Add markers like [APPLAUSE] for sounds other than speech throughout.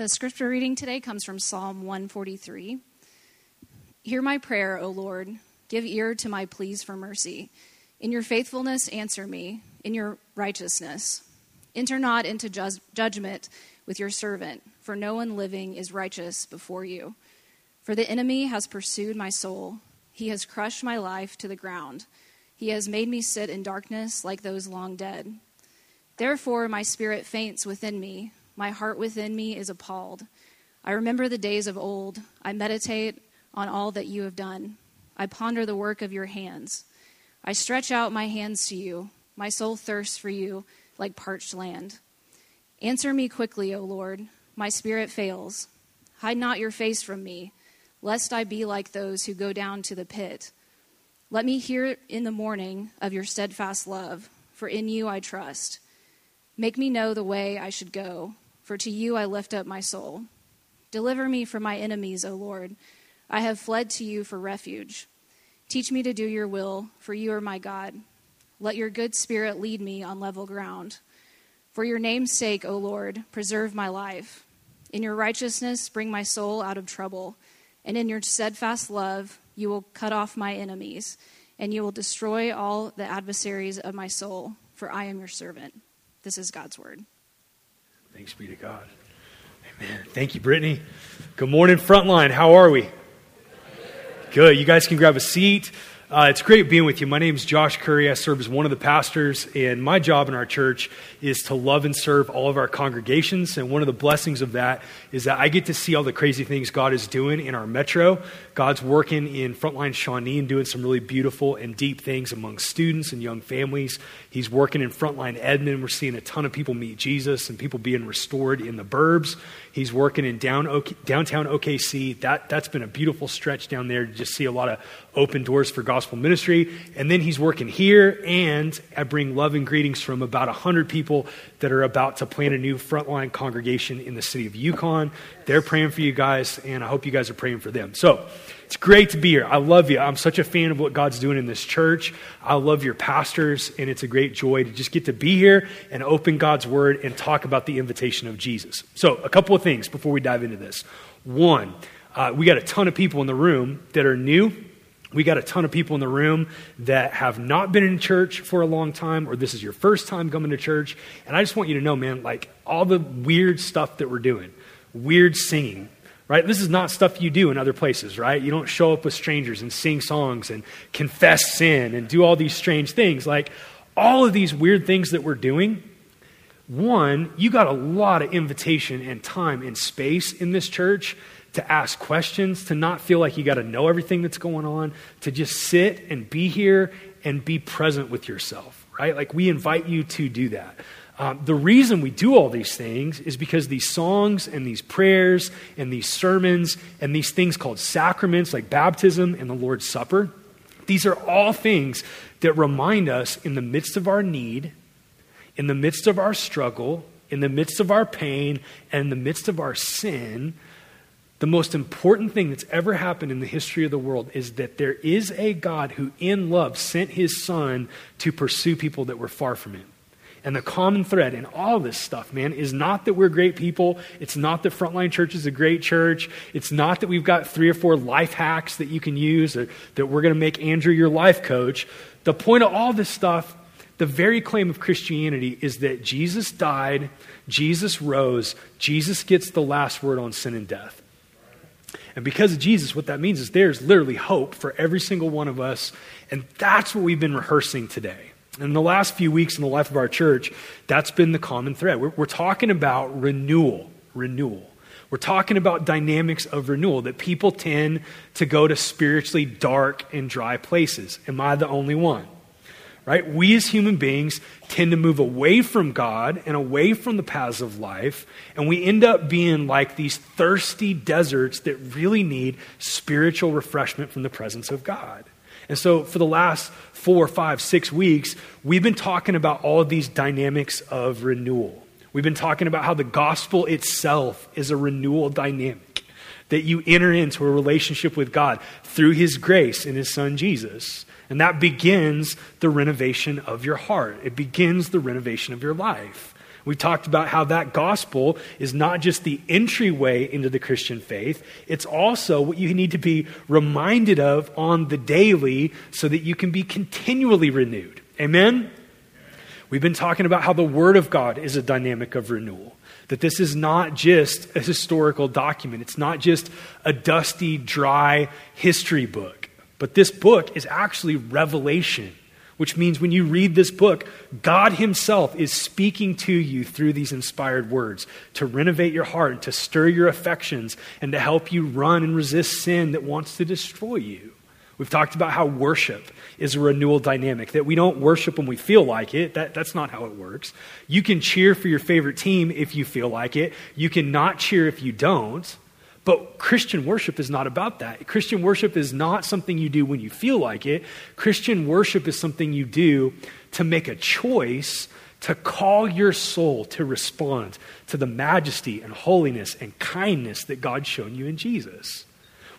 The scripture reading today comes from Psalm 143. Hear my prayer, O Lord. Give ear to my pleas for mercy. In your faithfulness, answer me. In your righteousness. Enter not into ju- judgment with your servant, for no one living is righteous before you. For the enemy has pursued my soul, he has crushed my life to the ground. He has made me sit in darkness like those long dead. Therefore, my spirit faints within me my heart within me is appalled. I remember the days of old. I meditate on all that you have done. I ponder the work of your hands. I stretch out my hands to you. My soul thirsts for you like parched land. Answer me quickly, O Lord. My spirit fails. Hide not your face from me, lest I be like those who go down to the pit. Let me hear in the morning of your steadfast love, for in you I trust. Make me know the way I should go for to you I lift up my soul. Deliver me from my enemies, O Lord. I have fled to you for refuge. Teach me to do your will, for you are my God. Let your good spirit lead me on level ground. For your name's sake, O Lord, preserve my life. In your righteousness, bring my soul out of trouble. And in your steadfast love, you will cut off my enemies, and you will destroy all the adversaries of my soul, for I am your servant. This is God's word. Thanks be to God. Amen. Thank you, Brittany. Good morning, Frontline. How are we? Good. You guys can grab a seat. Uh, it's great being with you. My name is Josh Kouri. I serve as one of the pastors, and my job in our church is to love and serve all of our congregations. And one of the blessings of that is that I get to see all the crazy things God is doing in our metro. God's working in Frontline Shawnee and doing some really beautiful and deep things among students and young families. He's working in Frontline Edmond. We're seeing a ton of people meet Jesus and people being restored in the burbs. He's working in down, downtown OKC. That, that's been a beautiful stretch down there to just see a lot of open doors for gospel ministry. And then he's working here, and I bring love and greetings from about 100 people that are about to plant a new frontline congregation in the city of Yukon. They're praying for you guys, and I hope you guys are praying for them. So it's great to be here. I love you. I'm such a fan of what God's doing in this church. I love your pastors, and it's a great joy to just get to be here and open God's word and talk about the invitation of Jesus. So, a couple of things before we dive into this. One, uh, we got a ton of people in the room that are new we got a ton of people in the room that have not been in church for a long time, or this is your first time coming to church. And I just want you to know, man, like all the weird stuff that we're doing, weird singing, right? This is not stuff you do in other places, right? You don't show up with strangers and sing songs and confess sin and do all these strange things. Like all of these weird things that we're doing, one, you got a lot of invitation and time and space in this church to ask questions, to not feel like you got to know everything that's going on, to just sit and be here and be present with yourself, right? Like we invite you to do that. Um, the reason we do all these things is because these songs and these prayers and these sermons and these things called sacraments like baptism and the Lord's Supper, these are all things that remind us in the midst of our need, in the midst of our struggle, in the midst of our pain, and in the midst of our sin the most important thing that's ever happened in the history of the world is that there is a God who, in love, sent his son to pursue people that were far from him. And the common thread in all this stuff, man, is not that we're great people. It's not that Frontline Church is a great church. It's not that we've got three or four life hacks that you can use or that we're going to make Andrew your life coach. The point of all this stuff, the very claim of Christianity, is that Jesus died, Jesus rose, Jesus gets the last word on sin and death. And because of Jesus, what that means is there's literally hope for every single one of us. And that's what we've been rehearsing today. In the last few weeks in the life of our church, that's been the common thread. We're, we're talking about renewal. Renewal. We're talking about dynamics of renewal, that people tend to go to spiritually dark and dry places. Am I the only one? right? We as human beings tend to move away from God and away from the paths of life, and we end up being like these thirsty deserts that really need spiritual refreshment from the presence of God. And so, for the last four, five, six weeks, we've been talking about all of these dynamics of renewal. We've been talking about how the gospel itself is a renewal dynamic, that you enter into a relationship with God through His grace in His Son Jesus. And that begins the renovation of your heart. It begins the renovation of your life. We talked about how that gospel is not just the entryway into the Christian faith, it's also what you need to be reminded of on the daily so that you can be continually renewed. Amen? We've been talking about how the Word of God is a dynamic of renewal. That this is not just a historical document, it's not just a dusty, dry history book, but this book is actually revelation which means when you read this book, God Himself is speaking to you through these inspired words to renovate your heart, to stir your affections, and to help you run and resist sin that wants to destroy you. We've talked about how worship is a renewal dynamic, that we don't worship when we feel like it. That, that's not how it works. You can cheer for your favorite team if you feel like it, you can not cheer if you don't. But Christian worship is not about that. Christian worship is not something you do when you feel like it. Christian worship is something you do to make a choice to call your soul to respond to the majesty and holiness and kindness that God's shown you in Jesus.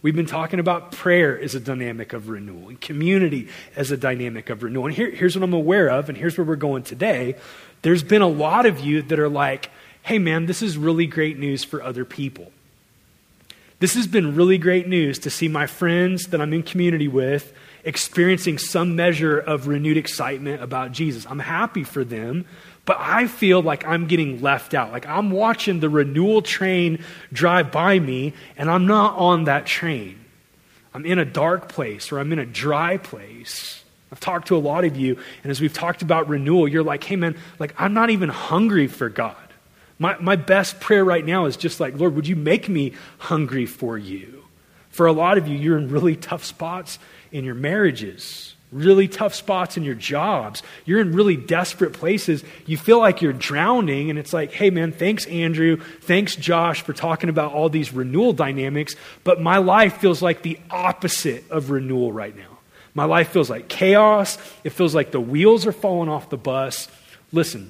We've been talking about prayer as a dynamic of renewal and community as a dynamic of renewal. And here, here's what I'm aware of, and here's where we're going today. There's been a lot of you that are like, hey, man, this is really great news for other people. This has been really great news to see my friends that I'm in community with experiencing some measure of renewed excitement about Jesus. I'm happy for them, but I feel like I'm getting left out. Like I'm watching the renewal train drive by me, and I'm not on that train. I'm in a dark place or I'm in a dry place. I've talked to a lot of you, and as we've talked about renewal, you're like, hey man, like I'm not even hungry for God. My, my best prayer right now is just like, Lord, would you make me hungry for you? For a lot of you, you're in really tough spots in your marriages, really tough spots in your jobs. You're in really desperate places. You feel like you're drowning, and it's like, hey, man, thanks, Andrew. Thanks, Josh, for talking about all these renewal dynamics. But my life feels like the opposite of renewal right now. My life feels like chaos. It feels like the wheels are falling off the bus. Listen,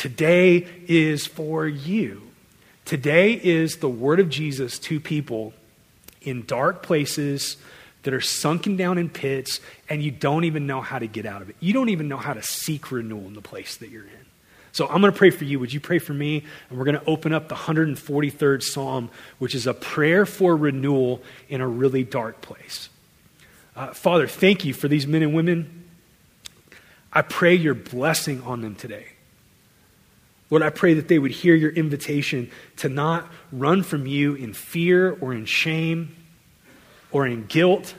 Today is for you. Today is the word of Jesus to people in dark places that are sunken down in pits, and you don't even know how to get out of it. You don't even know how to seek renewal in the place that you're in. So I'm going to pray for you. Would you pray for me? And we're going to open up the 143rd Psalm, which is a prayer for renewal in a really dark place. Uh, Father, thank you for these men and women. I pray your blessing on them today. Lord, I pray that they would hear your invitation to not run from you in fear or in shame or in guilt,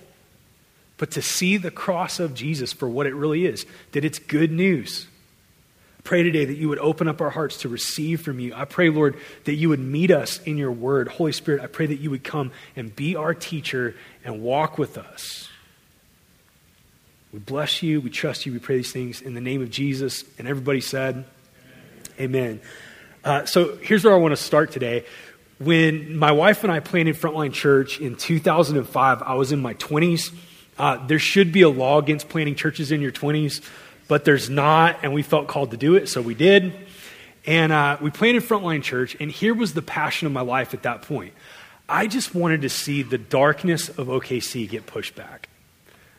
but to see the cross of Jesus for what it really is, that it's good news. I pray today that you would open up our hearts to receive from you. I pray, Lord, that you would meet us in your word. Holy Spirit, I pray that you would come and be our teacher and walk with us. We bless you. We trust you. We pray these things in the name of Jesus. And everybody said, Amen. Uh, so here's where I want to start today. When my wife and I planted Frontline Church in 2005, I was in my 20s. Uh, there should be a law against planting churches in your 20s, but there's not, and we felt called to do it, so we did. And uh, we planted Frontline Church, and here was the passion of my life at that point. I just wanted to see the darkness of OKC get pushed back.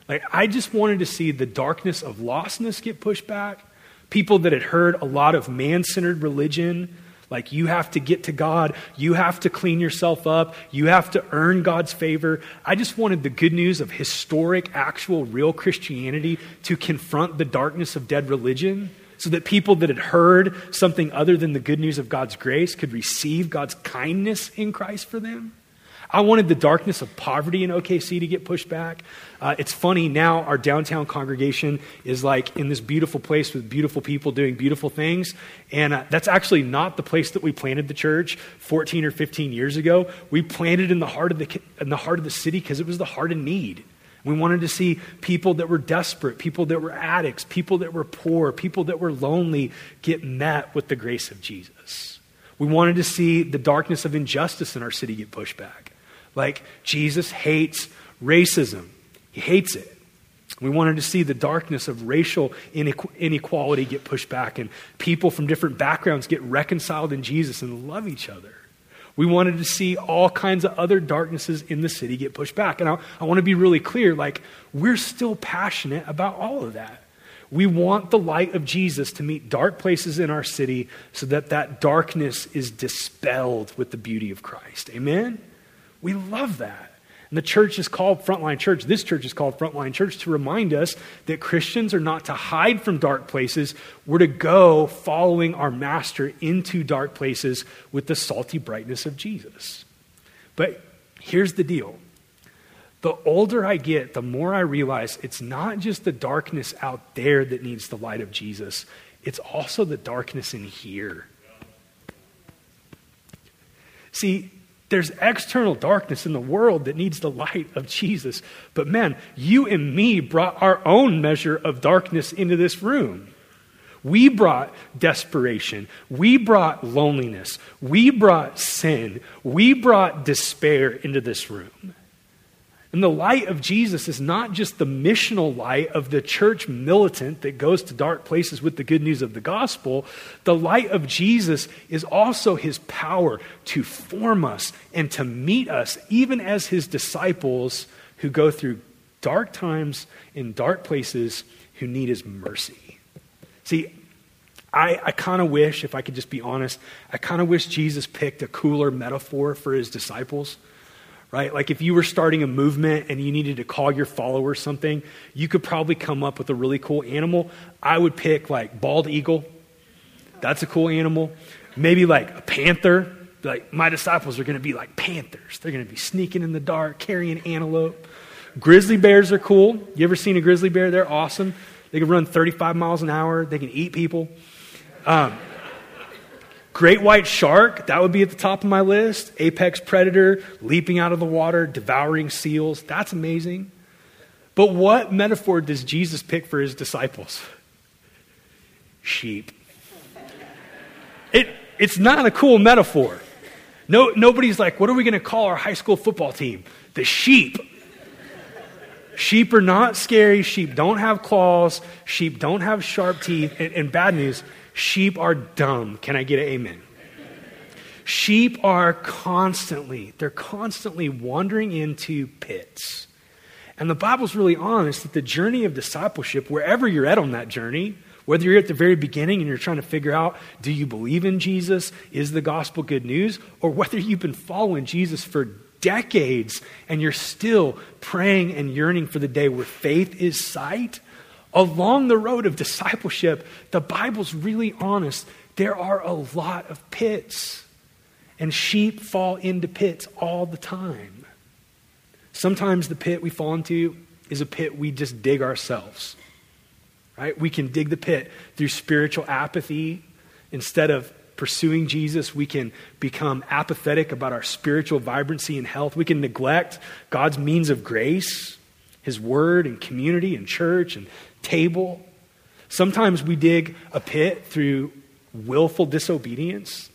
Like, I just wanted to see the darkness of lostness get pushed back people that had heard a lot of man centered religion, like you have to get to God, you have to clean yourself up, you have to earn God's favor. I just wanted the good news of historic, actual, real Christianity to confront the darkness of dead religion so that people that had heard something other than the good news of God's grace could receive God's kindness in Christ for them. I wanted the darkness of poverty in OKC to get pushed back. Uh, it's funny now, our downtown congregation is like in this beautiful place with beautiful people doing beautiful things. And uh, that's actually not the place that we planted the church 14 or 15 years ago. We planted in the heart of the, in the, heart of the city because it was the heart of need. We wanted to see people that were desperate, people that were addicts, people that were poor, people that were lonely get met with the grace of Jesus. We wanted to see the darkness of injustice in our city get pushed back. Like Jesus hates racism, he hates it. We wanted to see the darkness of racial inequality get pushed back and people from different backgrounds get reconciled in Jesus and love each other. We wanted to see all kinds of other darknesses in the city get pushed back. And I, I want to be really clear like, we're still passionate about all of that. We want the light of Jesus to meet dark places in our city so that that darkness is dispelled with the beauty of Christ. Amen? We love that. And the church is called Frontline Church. This church is called Frontline Church to remind us that Christians are not to hide from dark places. We're to go following our master into dark places with the salty brightness of Jesus. But here's the deal the older I get, the more I realize it's not just the darkness out there that needs the light of Jesus, it's also the darkness in here. See, there's external darkness in the world that needs the light of Jesus. But man, you and me brought our own measure of darkness into this room. We brought desperation. We brought loneliness. We brought sin. We brought despair into this room. And the light of Jesus is not just the missional light of the church militant that goes to dark places with the good news of the gospel. The light of Jesus is also his power to form us and to meet us, even as his disciples who go through dark times in dark places who need his mercy. See, I, I kind of wish, if I could just be honest, I kind of wish Jesus picked a cooler metaphor for his disciples right? Like if you were starting a movement and you needed to call your followers something, you could probably come up with a really cool animal. I would pick like bald eagle. That's a cool animal. Maybe like a panther. Like my disciples are going to be like panthers. They're going to be sneaking in the dark, carrying antelope. Grizzly bears are cool. You ever seen a grizzly bear? They're awesome. They can run 35 miles an hour. They can eat people. Um, Great white shark, that would be at the top of my list. Apex predator, leaping out of the water, devouring seals. That's amazing. But what metaphor does Jesus pick for his disciples? Sheep. It, it's not a cool metaphor. No, nobody's like, what are we going to call our high school football team? The sheep. Sheep are not scary. Sheep don't have claws. Sheep don't have sharp teeth. And, and bad news, Sheep are dumb. Can I get an amen? Sheep are constantly, they're constantly wandering into pits. And the Bible's really honest that the journey of discipleship, wherever you're at on that journey, whether you're at the very beginning and you're trying to figure out, do you believe in Jesus? Is the gospel good news? Or whether you've been following Jesus for decades and you're still praying and yearning for the day where faith is sight, Along the road of discipleship, the Bible's really honest. There are a lot of pits, and sheep fall into pits all the time. Sometimes the pit we fall into is a pit we just dig ourselves. Right? We can dig the pit through spiritual apathy. Instead of pursuing Jesus, we can become apathetic about our spiritual vibrancy and health. We can neglect God's means of grace, His word and community and church and table. Sometimes we dig a pit through willful disobedience.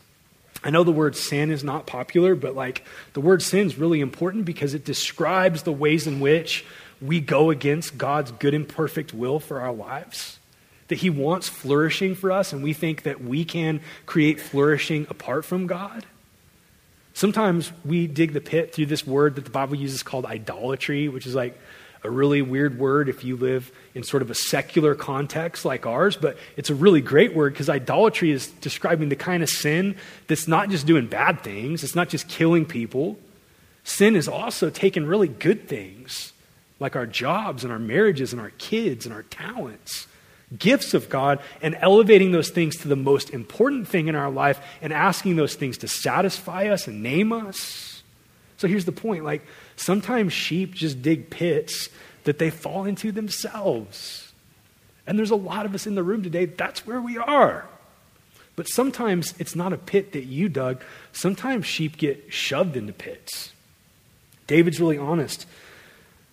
I know the word sin is not popular, but like the word sin is really important because it describes the ways in which we go against God's good and perfect will for our lives. That He wants flourishing for us, and we think that we can create flourishing apart from God. Sometimes we dig the pit through this word that the Bible uses called idolatry, which is like a really weird word if you live in sort of a secular context like ours, but it's a really great word because idolatry is describing the kind of sin that's not just doing bad things, it's not just killing people. Sin is also taking really good things like our jobs and our marriages and our kids and our talents, gifts of God, and elevating those things to the most important thing in our life and asking those things to satisfy us and name us. So here's the point like, Sometimes sheep just dig pits that they fall into themselves. And there's a lot of us in the room today, that's where we are. But sometimes it's not a pit that you dug, sometimes sheep get shoved into pits. David's really honest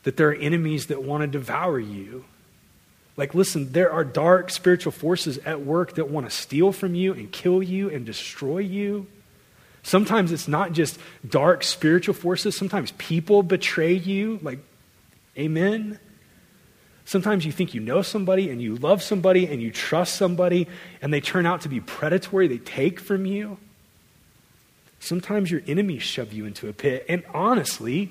that there are enemies that want to devour you. Like, listen, there are dark spiritual forces at work that want to steal from you and kill you and destroy you. Sometimes it's not just dark spiritual forces, sometimes people betray you. Like, amen? Sometimes you think you know somebody and you love somebody and you trust somebody and they turn out to be predatory, they take from you. Sometimes your enemies shove you into a pit. And honestly,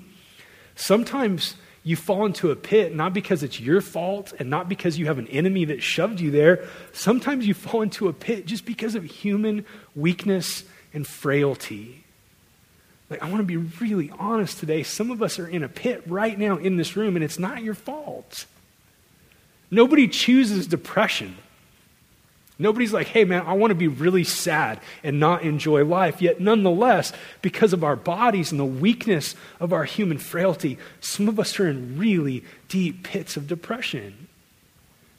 sometimes you fall into a pit not because it's your fault and not because you have an enemy that shoved you there. Sometimes you fall into a pit just because of human weakness and frailty. Like, I want to be really honest today. Some of us are in a pit right now in this room, and it's not your fault. Nobody chooses depression. Nobody's like, hey, man, I want to be really sad and not enjoy life. Yet, nonetheless, because of our bodies and the weakness of our human frailty, some of us are in really deep pits of depression.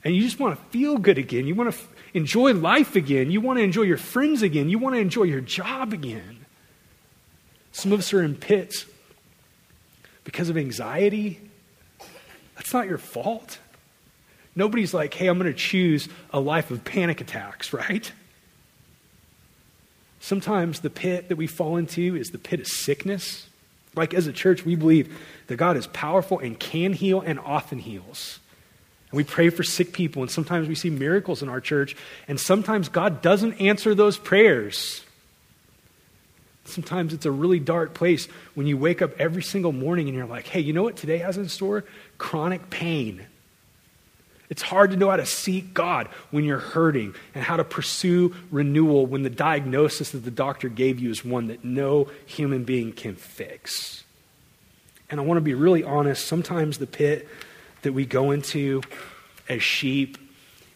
And you just want to feel good again. You want to enjoy life again. You want to enjoy your friends again. You want to enjoy your job again. Some of us are in pits because of anxiety. That's not your fault. Nobody's like, hey, I'm going to choose a life of panic attacks, [LAUGHS] right? Sometimes the pit that we fall into is the pit of sickness. Like as a church, we believe that God is powerful and can heal and often heals. And we pray for sick people, and sometimes we see miracles in our church, and sometimes God doesn't answer those prayers. Sometimes it's a really dark place when you wake up every single morning and you're like, hey, you know what today has in store? Chronic pain. It's hard to know how to seek God when you're hurting and how to pursue renewal when the diagnosis that the doctor gave you is one that no human being can fix. And I want to be really honest. Sometimes the pit that we go into as sheep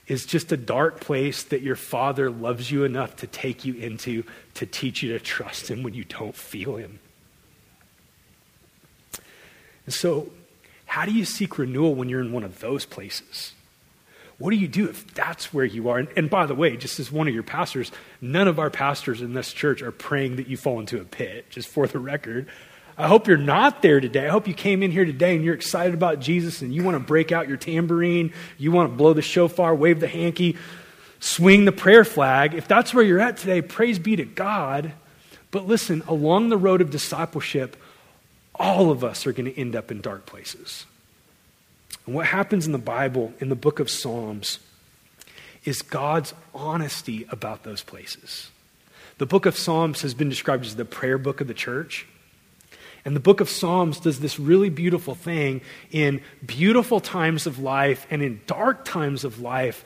is just a dark place that your father loves you enough to take you into to teach you to trust him when you don't feel him. And so, how do you seek renewal when you're in one of those places? What do you do if that's where you are? And, and, by the way, just as one of your pastors, none of our pastors in this church are praying that you fall into a pit, just for the record. I hope you're not there today. I hope you came in here today and you're excited about Jesus and you want to break out your tambourine, you want to blow the shofar, wave the hanky, swing the prayer flag. If that's where you're at today, praise be to God. But listen, along the road of discipleship, all of us are going to end up in dark places. And what happens in the Bible, in the book of Psalms, is God's honesty about those places. The book of Psalms has been described as the prayer book of the church. And the book of Psalms does this really beautiful thing in beautiful times of life and in dark times of life.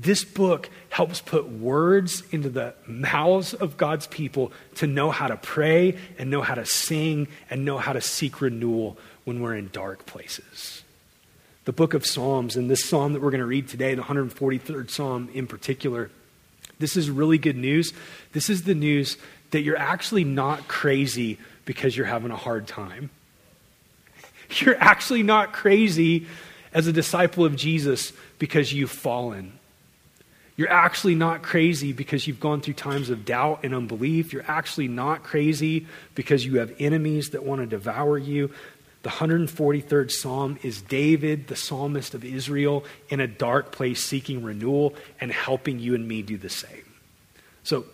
This book helps put words into the mouths of God's people to know how to pray and know how to sing and know how to seek renewal when we're in dark places the book of Psalms and this psalm that we're going to read today, the 143rd psalm in particular. This is really good news. This is the news that you're actually not crazy because you're having a hard time. [LAUGHS] You're actually not crazy as a disciple of Jesus because you've fallen. You're actually not crazy because you've gone through times of doubt and unbelief. You're actually not crazy because you have enemies that want to devour you. The 143rd Psalm is David, the psalmist of Israel, in a dark place seeking renewal and helping you and me do the same. So,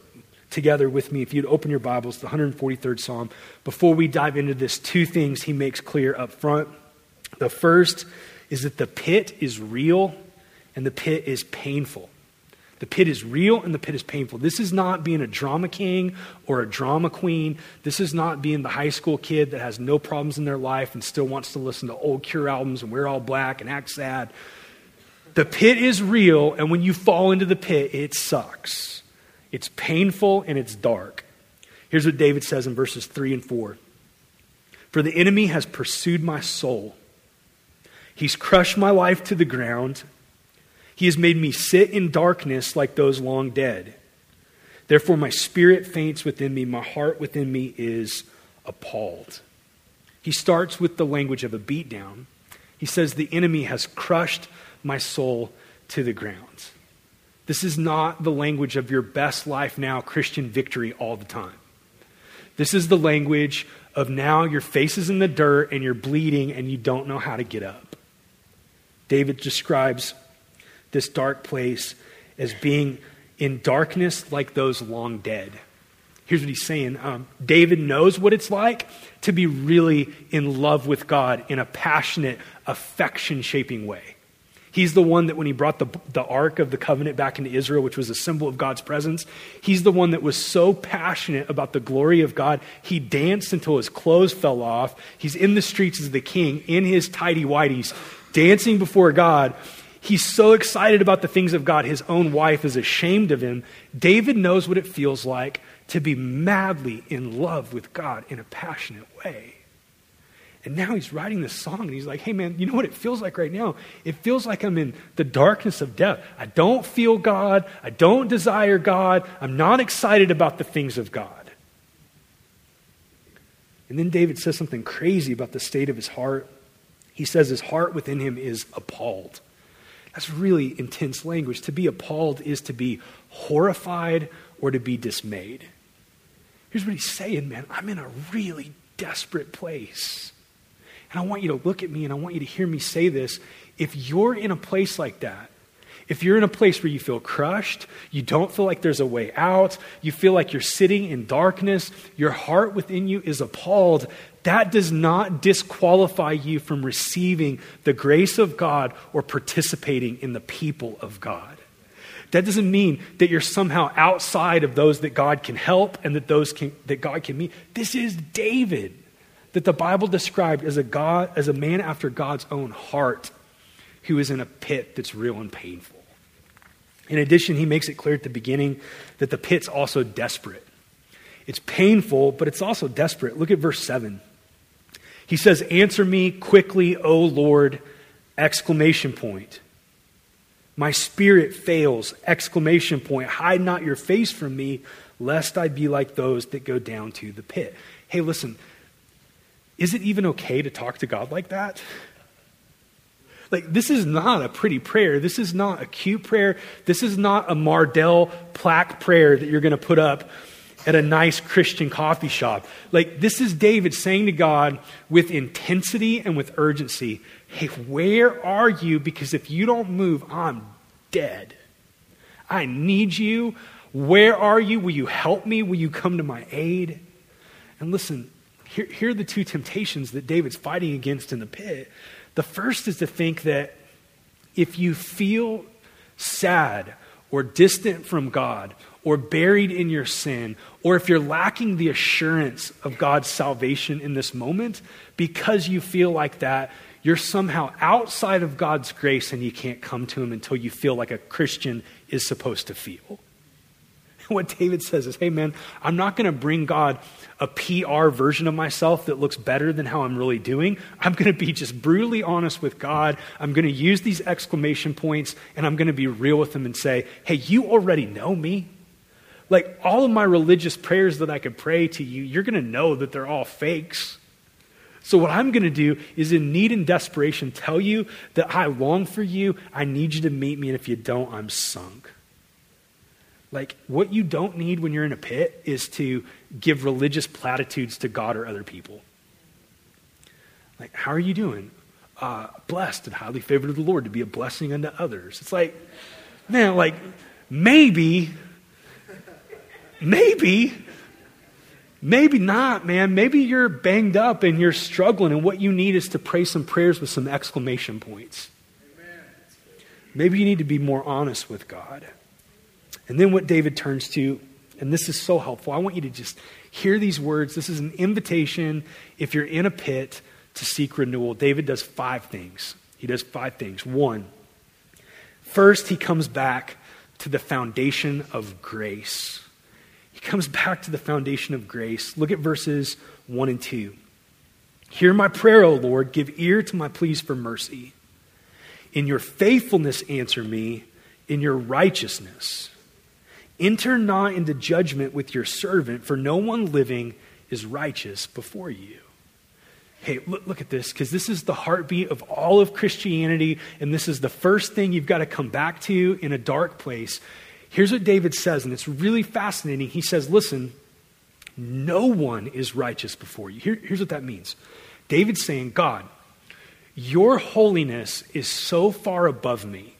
together with me, if you'd open your Bibles, the 143rd Psalm, before we dive into this, two things he makes clear up front. The first is that the pit is real and the pit is painful. The pit is real and the pit is painful. This is not being a drama king or a drama queen. This is not being the high school kid that has no problems in their life and still wants to listen to old Cure albums and wear all black and act sad. The pit is real, and when you fall into the pit, it sucks. It's painful and it's dark. Here's what David says in verses 3 and 4 For the enemy has pursued my soul, he's crushed my life to the ground. He has made me sit in darkness like those long dead. Therefore, my spirit faints within me, my heart within me is appalled. He starts with the language of a beatdown. He says, The enemy has crushed my soul to the ground. This is not the language of your best life now, Christian victory all the time. This is the language of now your face is in the dirt and you're bleeding and you don't know how to get up. David describes this dark place as being in darkness like those long dead. Here's what he's saying um, David knows what it's like to be really in love with God in a passionate, affection shaping way. He's the one that when he brought the, the Ark of the Covenant back into Israel, which was a symbol of God's presence, he's the one that was so passionate about the glory of God, he danced until his clothes fell off. He's in the streets as the king in his tidy whities, dancing before God. He's so excited about the things of God, his own wife is ashamed of him. David knows what it feels like to be madly in love with God in a passionate way. And now he's writing this song and he's like, hey man, you know what it feels like right now? It feels like I'm in the darkness of death. I don't feel God. I don't desire God. I'm not excited about the things of God. And then David says something crazy about the state of his heart. He says his heart within him is appalled. That's really intense language. To be appalled is to be horrified or to be dismayed. Here's what he's saying, man. I'm in a really desperate place. And I want you to look at me and I want you to hear me say this. If you're in a place like that, if you're in a place where you feel crushed, you don't feel like there's a way out, you feel like you're sitting in darkness, your heart within you is appalled, that does not disqualify you from receiving the grace of God or participating in the people of God. That doesn't mean that you're somehow outside of those that God can help and that those can, that God can meet. This is David that the Bible described as a God as a man after God's own heart who is in a pit that's real and painful. In addition, he makes it clear at the beginning that the pit's also desperate. It's painful, but it's also desperate. Look at verse 7. He says, Answer me quickly, O Lord! Exclamation point. My spirit fails! Exclamation point. Hide not your face from me, lest I be like those that go down to the pit. Hey, listen, is it even okay to talk to God like that? Like, this is not a pretty prayer. This is not a cute prayer. This is not a Mardel plaque prayer that you're going to put up at a nice Christian coffee shop. Like, this is David saying to God with intensity and with urgency, Hey, where are you? Because if you don't move, I'm dead. I need you. Where are you? Will you help me? Will you come to my aid? And listen, here, here are the two temptations that David's fighting against in the pit. The first is to think that if you feel sad or distant from God or buried in your sin, or if you're lacking the assurance of God's salvation in this moment, because you feel like that, you're somehow outside of God's grace and you can't come to Him until you feel like a Christian is supposed to feel. [LAUGHS] What David says is, hey man, I'm not going to bring God a PR version of myself that looks better than how I'm really doing. I'm going to be just brutally honest with God. I'm going to use these exclamation points and I'm going to be real with Him and say, hey, you already know me. Like all of my religious prayers that I could pray to you, you're going to know that they're all fakes. So, what I'm going to do is, in need and desperation, tell you that I long for you. I need you to meet me. And if you don't, I'm sunk. Like, what you don't need when you're in a pit is to give religious platitudes to God or other people. Like, how are you doing? Uh, blessed and highly favored of the Lord to be a blessing unto others. It's like, man, like, maybe, maybe, maybe not, man. Maybe you're banged up and you're struggling, and what you need is to pray some prayers with some exclamation points. Maybe you need to be more honest with God. And then what David turns to, and this is so helpful, I want you to just hear these words. This is an invitation, if you're in a pit, to seek renewal. David does five things. He does five things. One, first, he comes back to the foundation of grace. He comes back to the foundation of grace. Look at verses 1 and 2. Hear my prayer, O Lord. Give ear to my pleas for mercy. In your faithfulness, answer me. In your righteousness. Enter not into judgment with your servant, for no one living is righteous before you. Hey, look, look at this, because this is the heartbeat of all of Christianity, and this is the first thing you've got to come back to in a dark place. Here's what David says, and it's really fascinating. He says, Listen, no one is righteous before you. Here, here's what that means David's saying, God, your holiness is so far above me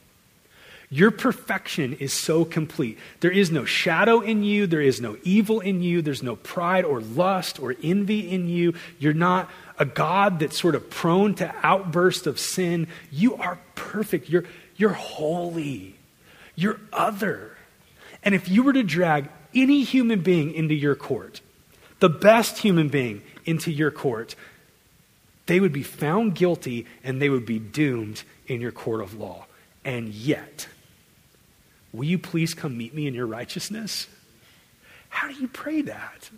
your perfection is so complete. There is no shadow in you. There is no evil in you. There's no pride or lust or envy in you. You're not a God that's sort of prone to outbursts of sin. You are perfect. You're, You're holy. You're other. And if you were to drag any human being into your court, the best human being into your court, they would be found guilty and they would be doomed in your court of law. And yet, will you please come meet me in your righteousness? How do you pray that?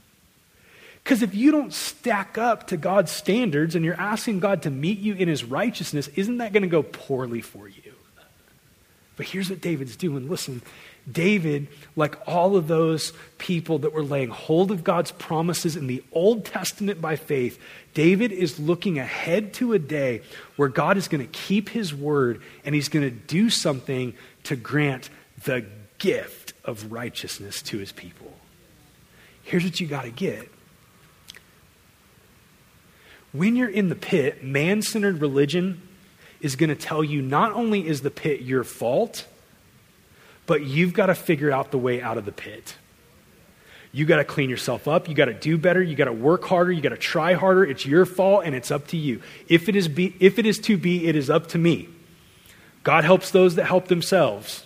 Because if you don't stack up to God's standards and you're asking God to meet you in his righteousness, isn't that going to go poorly for you? But here's what David's doing. Listen, David, like all of those people that were laying hold of God's promises in the Old Testament by faith, David is looking ahead to a day where God is going to keep his word and he's going to do something to grant the gift of righteousness to his people. Here's what you got to get. When you're in the pit, man centered religion is going to tell you not only is the pit your fault, but you've got to figure out the way out of the pit. You got to clean yourself up. You got to do better. You got to work harder. You got to try harder. It's your fault and it's up to you. If it is be, if it is to be, it is up to me. God helps those that help themselves.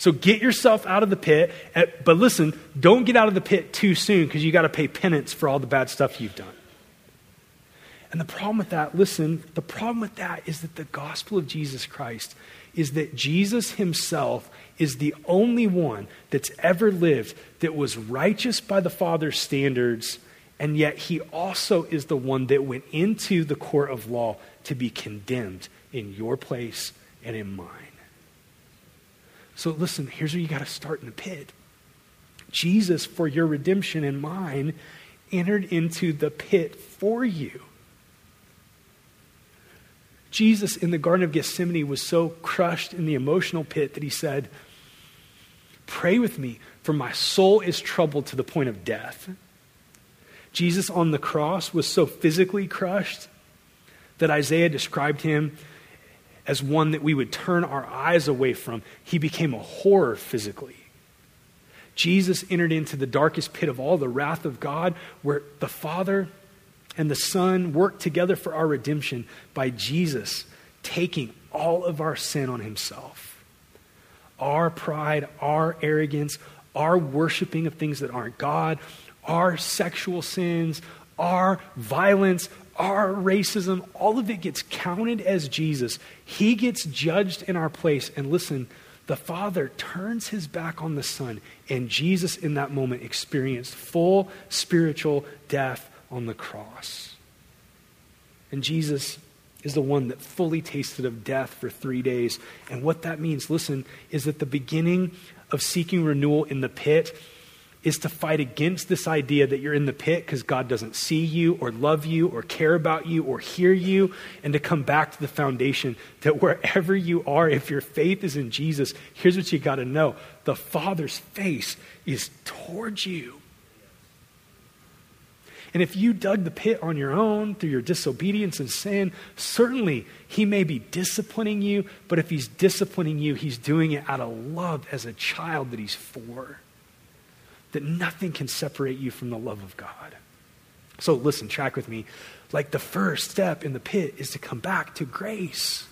So get yourself out of the pit, eh, but listen, don't get out of the pit too soon because you got to pay penance for all the bad stuff you've done. And the problem with that, listen, the problem with that is that the gospel of Jesus Christ is that Jesus himself is the only one that's ever lived that was righteous by the Father's standards, and yet he also is the one that went into the court of law to be condemned in your place and in mine. So listen, here's where you got to start in the pit. Jesus, for your redemption and mine, entered into the pit for you. Jesus in the Garden of Gethsemane was so crushed in the emotional pit that he said, Pray with me, for my soul is troubled to the point of death. Jesus on the cross was so physically crushed that Isaiah described him as one that we would turn our eyes away from. He became a horror physically. Jesus entered into the darkest pit of all, the wrath of God, where the Father and the Son worked together for our redemption by Jesus taking all of our sin on himself. Our pride, our arrogance, our worshiping of things that aren't God, our sexual sins, our violence, our racism, all of it gets counted as Jesus. He gets judged in our place. And listen, the Father turns his back on the Son, and Jesus in that moment experienced full spiritual death on the cross. And Jesus is the one that fully tasted of death for three days. And what that means, listen, is that the beginning of seeking renewal in the pit is to fight against this idea that you're in the pit because God doesn't see you or love you or care about you or hear you, and to come back to the foundation that wherever you are, if your faith is in Jesus, here's what you got to know the Father's face is towards you. And if you dug the pit on your own through your disobedience and sin, certainly he may be disciplining you, but if he's disciplining you, he's doing it out of love as a child that he's for. That nothing can separate you from the love of God. So listen, track with me. Like the first step in the pit is to come back to grace.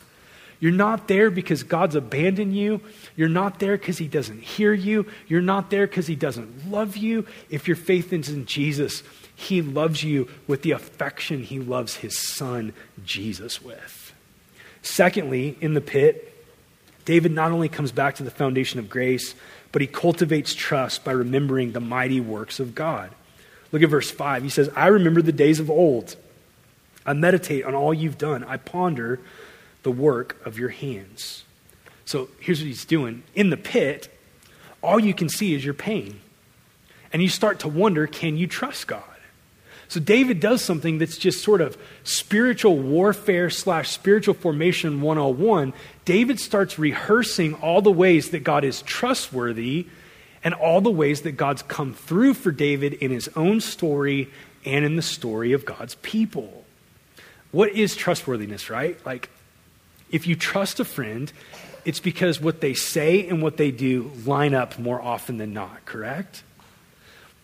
You're not there because God's abandoned you. You're not there because He doesn't hear you. You're not there because He doesn't love you. If your faith is in Jesus, he loves you with the affection he loves his son, Jesus, with. Secondly, in the pit, David not only comes back to the foundation of grace, but he cultivates trust by remembering the mighty works of God. Look at verse 5. He says, I remember the days of old. I meditate on all you've done. I ponder the work of your hands. So here's what he's doing. In the pit, all you can see is your pain. And you start to wonder can you trust God? So David does something that's just sort of spiritual warfare slash spiritual formation 101. David starts rehearsing all the ways that God is trustworthy and all the ways that God's come through for David in his own story and in the story of God's people. What is trustworthiness, right? Like, if you trust a friend, it's because what they say and what they do line up more often than not, correct?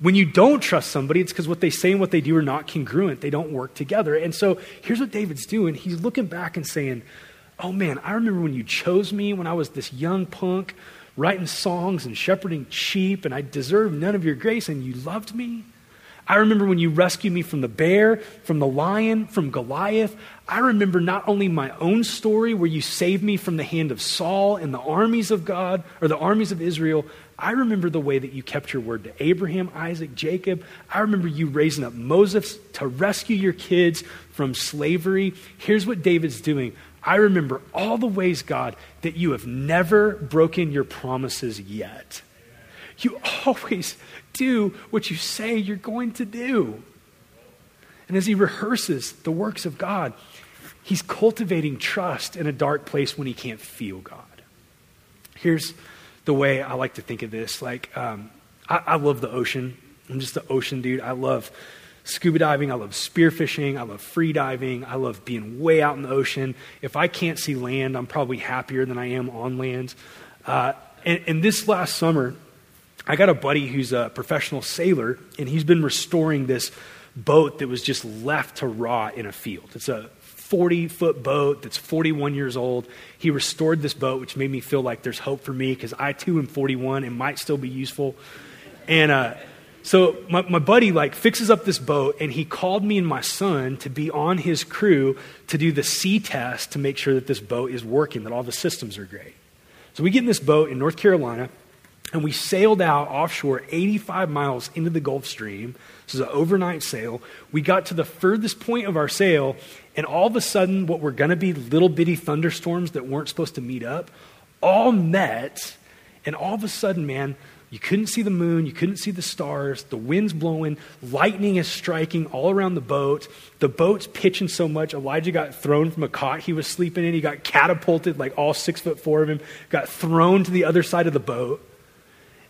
When you don't trust somebody, it's because what they say and what they do are not congruent. They don't work together. And so here's what David's doing he's looking back and saying, oh man, I remember when you chose me when I was this young punk writing songs and shepherding sheep, and I deserved none of your grace, and you loved me. I remember when you rescued me from the bear, from the lion, from Goliath. I remember not only my own story where you saved me from the hand of Saul and the armies of God, or the armies of Israel. I remember the way that you kept your word to Abraham, Isaac, Jacob. I remember you raising up Moses to rescue your kids from slavery. Here's what David's doing I remember all the ways, God, that you have never broken your promises yet. You [LAUGHS] always do what you say you're going to do. And as he rehearses the works of God, he's cultivating trust in a dark place when he can't feel God. Here's the way I like to think of this. Like, um, I, I love the ocean. I'm just the ocean dude. I love scuba diving. I love spearfishing. I love free diving. I love being way out in the ocean. If I can't see land, I'm probably happier than I am on land. Uh, and, and this last summer, I got a buddy who's a professional sailor, and he's been restoring this boat that was just left to rot in a field. It's a 40 foot boat that's 41 years old. He restored this boat, which made me feel like there's hope for me because I too am 41 and might still be useful. And uh, so my, my buddy like fixes up this boat, and he called me and my son to be on his crew to do the sea test to make sure that this boat is working, that all the systems are great. So we get in this boat in North Carolina and we sailed out offshore 85 miles into the Gulf Stream. This is an overnight sail. We got to the furthest point of our sail, and all of a sudden, what were going to be little bitty thunderstorms that weren't supposed to meet up all met. And all of a sudden, man, you couldn't see the moon, you couldn't see the stars, the wind's blowing, lightning is striking all around the boat. The boat's pitching so much, Elijah got thrown from a cot he was sleeping in. He got catapulted, like all six foot four of him, got thrown to the other side of the boat.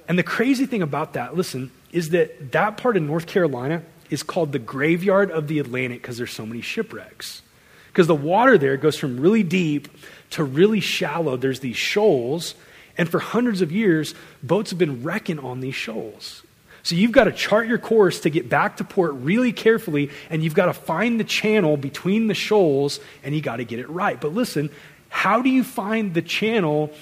And the crazy thing about that, listen, is that that part of North Carolina is called the graveyard of the Atlantic because there's so many shipwrecks. Because the water there goes from really deep to really shallow. There's these shoals, and for hundreds of years, boats have been wrecking on these shoals. So you've got to chart your course to get back to port really carefully, and you've got to find the channel between the shoals, and you got to get it right. But listen, how do you find the channel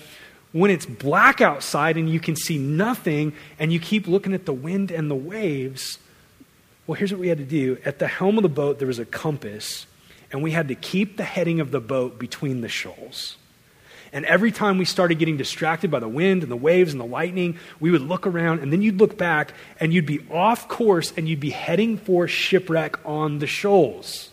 when it's black outside and you can see nothing and you keep looking at the wind and the waves, well, here's what we had to do. At the helm of the boat, there was a compass, and we had to keep the heading of the boat between the shoals. And every time we started getting distracted by the wind and the waves and the lightning, we would look around, and then you'd look back, and you'd be off course, and you'd be heading for shipwreck on the shoals.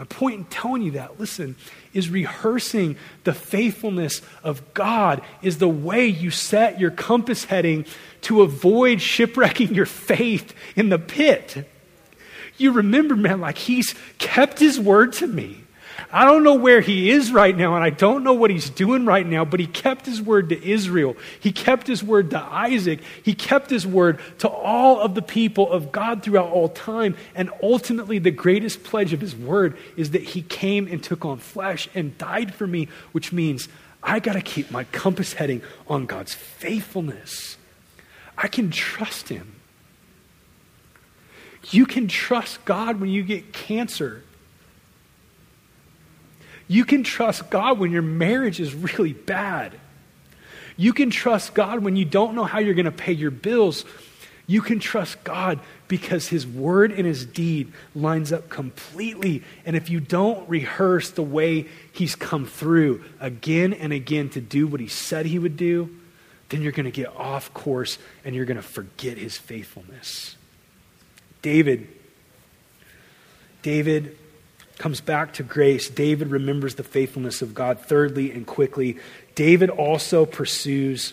My point in telling you that, listen, is rehearsing the faithfulness of God is the way you set your compass heading to avoid shipwrecking your faith in the pit. You remember, man, like he's kept his word to me. I don't know where he is right now, and I don't know what he's doing right now, but he kept his word to Israel. He kept his word to Isaac. He kept his word to all of the people of God throughout all time. And ultimately, the greatest pledge of his word is that he came and took on flesh and died for me, which means I got to keep my compass heading on God's faithfulness. I can trust him. You can trust God when you get cancer. You can trust God when your marriage is really bad. You can trust God when you don't know how you're going to pay your bills. You can trust God because his word and his deed lines up completely. And if you don't rehearse the way he's come through again and again to do what he said he would do, then you're going to get off course and you're going to forget his faithfulness. David David comes back to grace, David remembers the faithfulness of God. Thirdly and quickly, David also pursues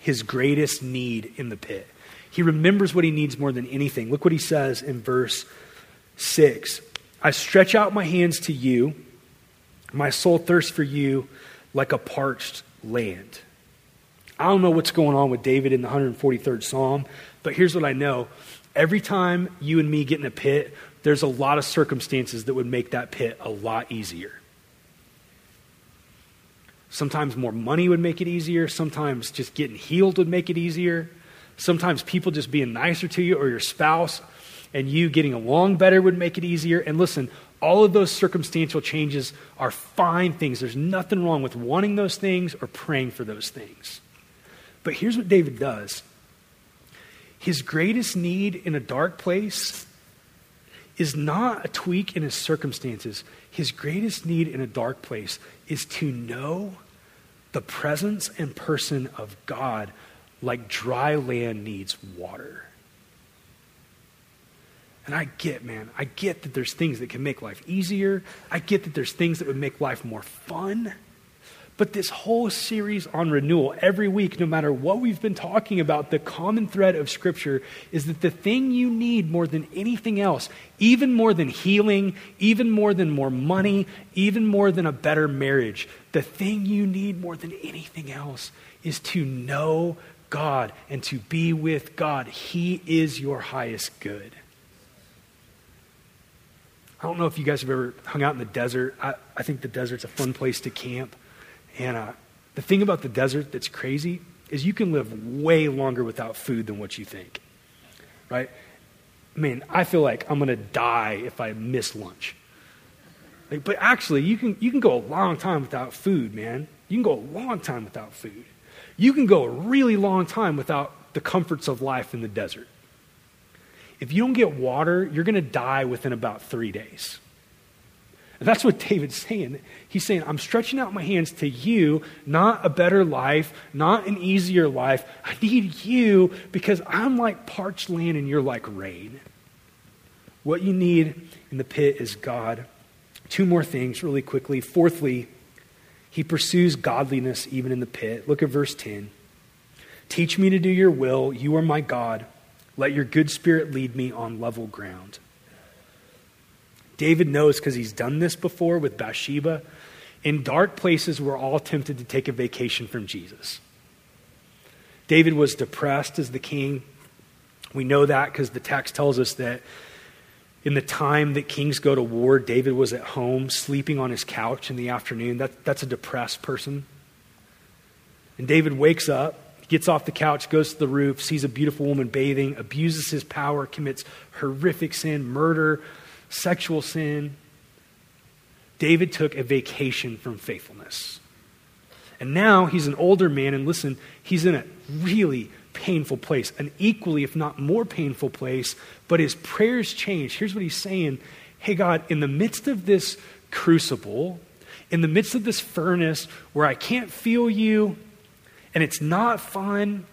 his greatest need in the pit. He remembers what he needs more than anything. Look what he says in verse 6 I stretch out my hands to you, my soul thirsts for you like a parched land. I don't know what's going on with David in the 143rd Psalm, but here's what I know. Every time you and me get in a pit, there's a lot of circumstances that would make that pit a lot easier. Sometimes more money would make it easier. Sometimes just getting healed would make it easier. Sometimes people just being nicer to you or your spouse. and you getting along better would make it easier. And listen, all of those circumstantial changes are fine things. There's nothing wrong with wanting those things or praying for those things. But here's what David does his greatest need in a dark place is not a tweak in his circumstances. His greatest need in a dark place is to know the presence and person of God like dry land needs water. And I get, man, I get that there's things that can make life easier. I get that there's things that would make life more fun. But this whole series on renewal, every week, no matter what we've been talking about, the common thread of Scripture is that the thing you need more than anything else, even more than healing, even more than more money, even more than a better marriage, the thing you need more than anything else is to know God and to be with God. He is your highest good. I don't know if you guys have ever hung out in the desert. I, I think the desert's a fun place to camp. And uh, the thing about the desert that's crazy is you can live way longer without food than what you think. Right? I mean, I feel like I'm going to die if I miss lunch. Like, but actually, you can, you can go a long time without food, man. You can go a long time without food. You can go a really long time without the comforts of life in the desert. If you don't get water, you're going to die within about three days. That's what David's saying. He's saying, I'm stretching out my hands to you, not a better life, not an easier life. I need you because I'm like parched land and you're like rain. What you need in the pit is God. Two more things, really quickly. Fourthly, he pursues godliness even in the pit. Look at verse 10. Teach me to do your will. You are my God. Let your good spirit lead me on level ground. David knows because he's done this before with Bathsheba. In dark places, we're all tempted to take a vacation from Jesus. David was depressed as the king. We know that because the text tells us that in the time that kings go to war, David was at home sleeping on his couch in the afternoon. That, that's a depressed person. And David wakes up gets off the couch, goes to the roof, sees a beautiful woman bathing, abuses his power, commits horrific sin, murder, sexual sin. David took a vacation from faithfulness. And now he's an older man, and listen, he's in a really painful place, an equally, if not more painful place, but his prayers change. Here's what he's saying Hey, God, in the midst of this crucible, in the midst of this furnace where I can't feel you, and it's not fun,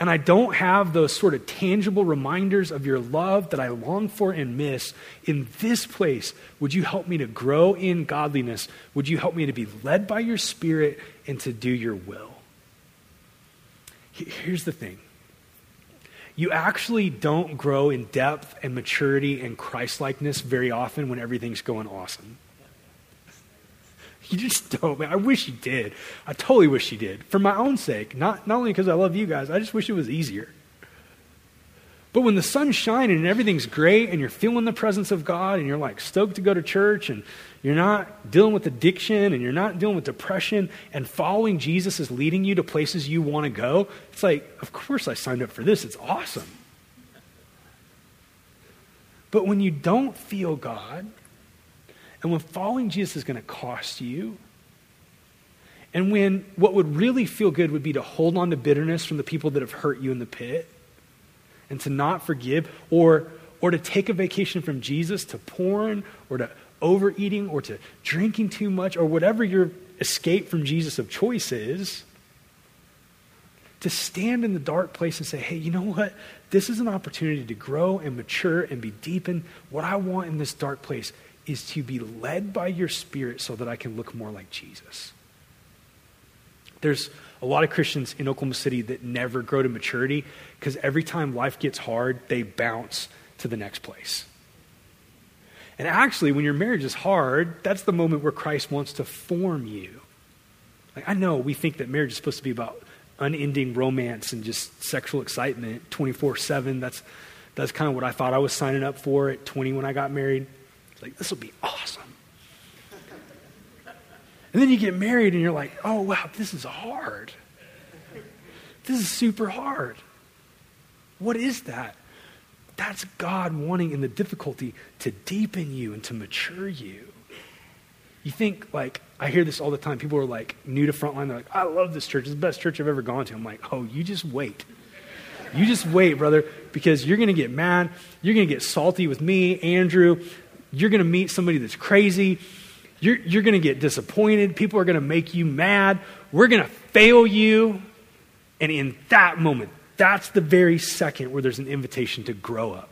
and I don't have those sort of tangible reminders of your love that I long for and miss, in this place, would you help me to grow in godliness? Would you help me to be led by your Spirit and to do your will? Here's the thing you actually don't grow in depth and maturity and Christlikeness very often when everything's going awesome. [LAUGHS] You just don't, man. I wish you did. I totally wish you did. For my own sake. Not, not only because I love you guys, I just wish it was easier. But when the sun's shining and everything's great and you're feeling the presence of God and you're like stoked to go to church and you're not dealing with addiction and you're not dealing with depression and following Jesus is leading you to places you want to go, it's like, of course I signed up for this. It's awesome. But when you don't feel God, and when following Jesus is going to cost you, and when what would really feel good would be to hold on to bitterness from the people that have hurt you in the pit, and to not forgive, or, or to take a vacation from Jesus to porn, or to overeating, or to drinking too much, or whatever your escape from Jesus of choice is, to stand in the dark place and say, hey, you know what? This is an opportunity to grow and mature and be deepened. What I want in this dark place is to be led by your spirit so that I can look more like Jesus. There's a lot of Christians in Oklahoma City that never grow to maturity because every time life gets hard, they bounce to the next place. And actually, when your marriage is hard, that's the moment where Christ wants to form you. Like, I know we think that marriage is supposed to be about unending romance and just sexual excitement 24 7. That's, that's kind of what I thought I was signing up for at 20 when I got married. It's like, this will be awesome. [LAUGHS] And then you get married and you're like, oh, wow, this is hard. This is super hard. What is that? That's God wanting in the difficulty to deepen you and to mature you. You think, like, I hear this all the time. People are like new to Frontline. They're like, I love this church. It's the best church I've ever gone to. I'm like, oh, you just wait. You just wait, brother, because you're going to get mad. You're going to get salty with me, Andrew. You're going to meet somebody that's crazy. You're, you're going to get disappointed. People are going to make you mad. We're going to fail you. And in that moment, that's the very second where there's an invitation to grow up,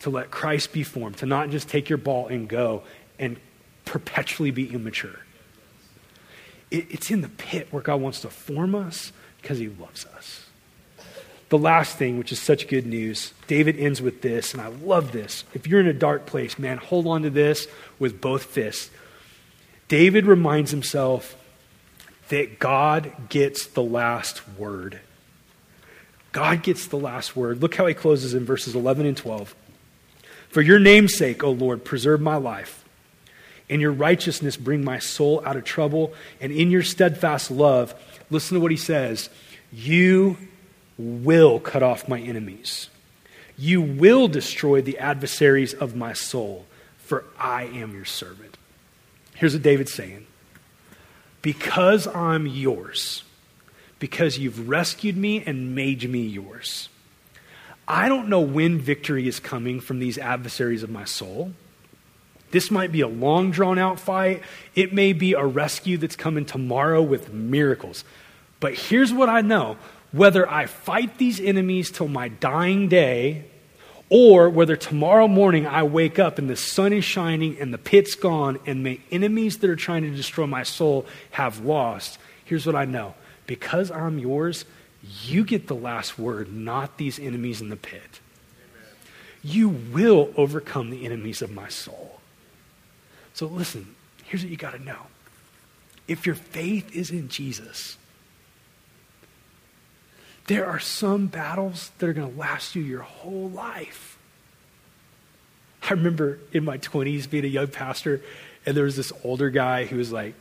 to let Christ be formed, to not just take your ball and go and perpetually be immature. It, it's in the pit where God wants to form us because he loves us. The last thing, which is such good news, David ends with this, and I love this. If you're in a dark place, man, hold on to this with both fists. David reminds himself that God gets the last word. God gets the last word. Look how he closes in verses 11 and 12. For your name's sake, O Lord, preserve my life. In your righteousness, bring my soul out of trouble. And in your steadfast love, listen to what he says you will cut off my enemies. You will destroy the adversaries of my soul, for I am your servant. Here's what David's saying Because I'm yours, because you've rescued me and made me yours, I don't know when victory is coming from these adversaries of my soul. This might be a long drawn out fight. It may be a rescue that's coming tomorrow with miracles. But here's what I know whether I fight these enemies till my dying day, or whether tomorrow morning I wake up and the sun is shining and the pit's gone and my enemies that are trying to destroy my soul have lost, here's what I know. Because I'm yours, you get the last word, not these enemies in the pit. Amen. You will overcome the enemies of my soul. So listen, here's what you got to know. If your faith is in Jesus, there are some battles that are going to last you your whole life. I remember in my 20s being a young pastor, and there was this older guy who was like,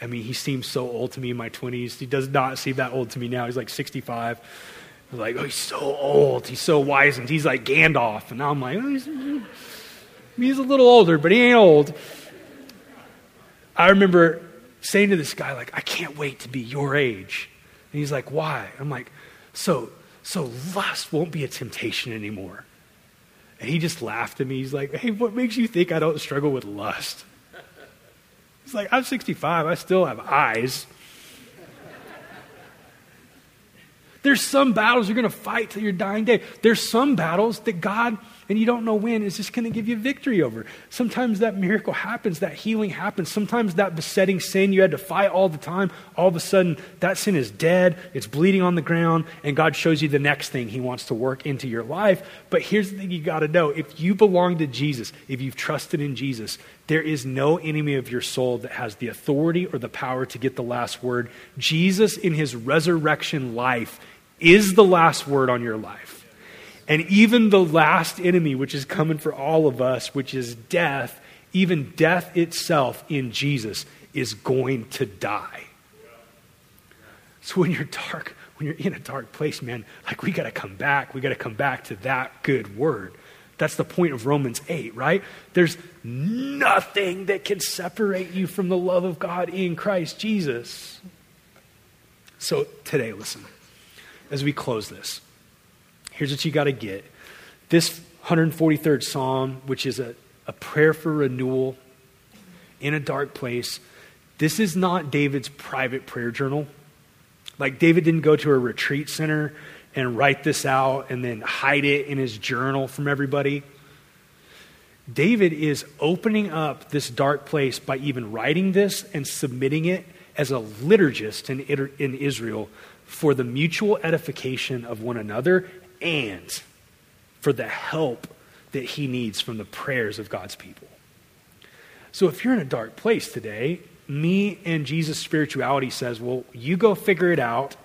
I mean, he seems so old to me in my 20s. He does not seem that old to me now. He's like 65. I was like, oh, he's so old. He's so wise, and he's like Gandalf. And I'm like, oh, he's, he's a little older, but he ain't old. I remember saying to this guy, like, I can't wait to be your age. And he's like, why? I'm like, so, so lust won't be a temptation anymore. And he just laughed at me. He's like, hey, what makes you think I don't struggle with lust? He's like, I'm 65. I still have eyes. There's some battles you're going to fight till your dying day. There's some battles that God and you don't know when is just going to give you victory over. Sometimes that miracle happens, that healing happens. Sometimes that besetting sin you had to fight all the time, all of a sudden that sin is dead, it's bleeding on the ground, and God shows you the next thing He wants to work into your life. But here's the thing you got to know if you belong to Jesus, if you've trusted in Jesus, there is no enemy of your soul that has the authority or the power to get the last word. Jesus, in His resurrection life, is the last word on your life. And even the last enemy, which is coming for all of us, which is death, even death itself in Jesus is going to die. So when you're dark, when you're in a dark place, man, like we got to come back. We got to come back to that good word. That's the point of Romans 8, right? There's nothing that can separate you from the love of God in Christ Jesus. So today, listen, as we close this, Here's what you got to get. This 143rd Psalm, which is a, a prayer for renewal in a dark place, this is not David's private prayer journal. Like, David didn't go to a retreat center and write this out and then hide it in his journal from everybody. David is opening up this dark place by even writing this and submitting it as a liturgist in, in Israel for the mutual edification of one another and for the help that he needs from the prayers of God's people. So if you're in a dark place today, me and Jesus' spirituality says, well, you go figure it out,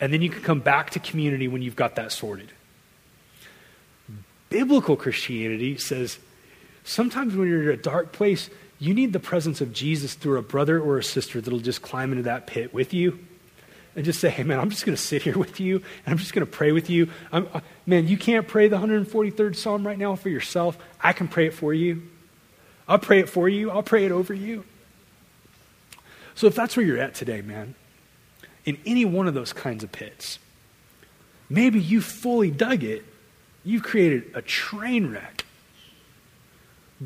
and then you can come back to community when you've got that sorted. Biblical Christianity says sometimes when you're in a dark place, you need the presence of Jesus through a brother or a sister that'll just climb into that pit with you and just say, hey, man, I'm just going to sit here with you and I'm just going to pray with you. I'm, uh, man, you can't pray the 143rd Psalm right now for yourself. I can pray it for you. I'll pray it for you, I'll pray it over you. So if that's where you're at today, man, in any one of those kinds of pits, maybe you fully dug it, you've created a train wreck.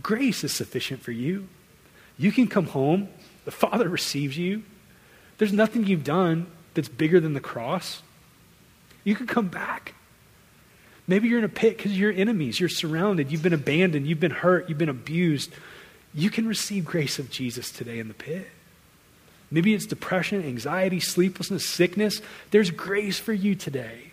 Grace is sufficient for you. You can come home, the Father receives you. There's nothing you've done that's bigger than the cross. You can come back. Maybe you're in a pit because you're enemies. You're surrounded. You've been abandoned. You've been hurt. You've been abused. You can receive grace of Jesus today in the pit. Maybe it's depression, anxiety, sleeplessness, sickness. There's grace for you today.